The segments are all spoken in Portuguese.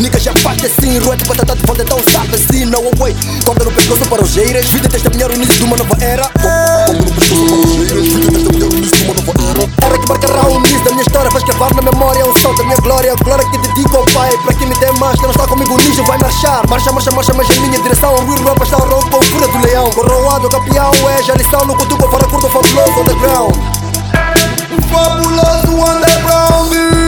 Nigga já faz assim, rua de batata de volta tão sabe assim, way. Corda no pescoço para os geiras, vida testemunhar o de uma nova era. Corda no pescoço para os geiras, vida testemunhar o início de uma nova era. Era que marcará o início da minha história, vai escrever na memória o sol da minha glória. Glória que dedico ao pai, para quem me der mais, que não está comigo, o lixo vai marchar. Marcha, marcha, marcha, mas em minha direção. O real rap está o ronco com fura do leão. Coroado, campeão, é já lição no cutuco, fora curto, fabuloso underground. Fabuloso underground.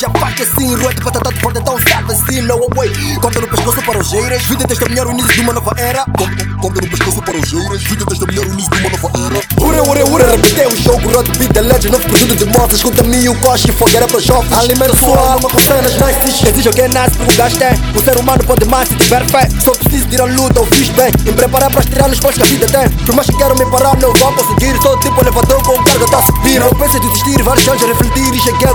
Nigga já faz assim, rua de batata de volta tão sabe assim, no way. Corda no pescoço para os geiras, vida testemunhar o início de uma nova era. Corda no pescoço para os geiras, vida testemunhar o início de uma nova era. Ure, ure, ure, repetei o jogo, road beat, the legend, novo produto de moça. Escuta-me o coche, fogueira para jovens. Alimenta sua alma com cenas nice. Exige alguém nasce porque o gasto é. O ser humano pode mais se tiver fé. Só preciso de ir à luta, ou fiz bem. Em preparar para estirar nos pós que a vida tem. Por mais que quero me parar, não vou conseguir. Sou tipo elevador com carga, tá a subir. Não penso em desistir, vários anos a refletir. E cheguei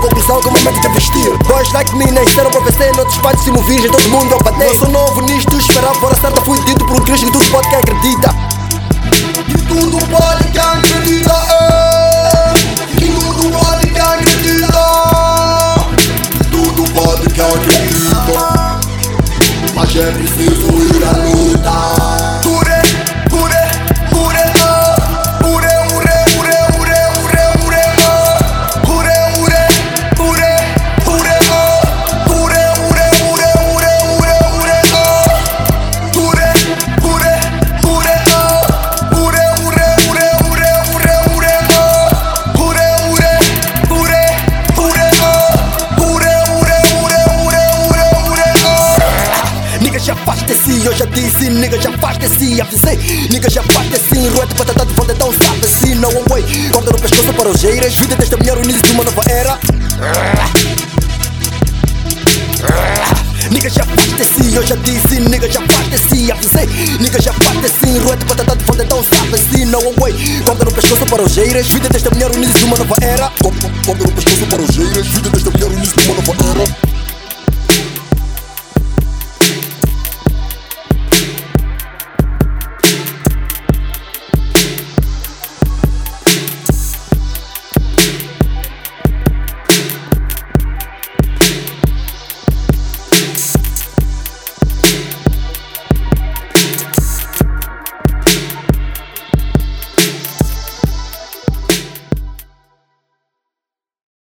Boys like me, nem serão profecia em outros países se mover. Em todo mundo eu batei. Eu sou novo nisto, esperava fora certa. Fui dito por um Cristo que tudo pode quem acredita. E tudo pode que acredita, é. E tudo pode que acredita. Tudo pode que acredita. Mas é preciso ir à luta. Assim, eu já disse, nigga já faz assim, avisei. Nigga já faz assim, rua de batata de volta tão sabe assim, no way. Corda no pescoço para os geiras, vida testemunhar o início de uma nova era. Nigga já faz assim, eu já disse, nigga já faz assim, avisei. Nigga já faz assim, rua de batata de volta tão sabe assim, no way. Corda no pescoço para os geiras, vida testemunhar o início de uma nova era. Corda no pescoço para os geiras, vida testemunhar o início de uma nova era.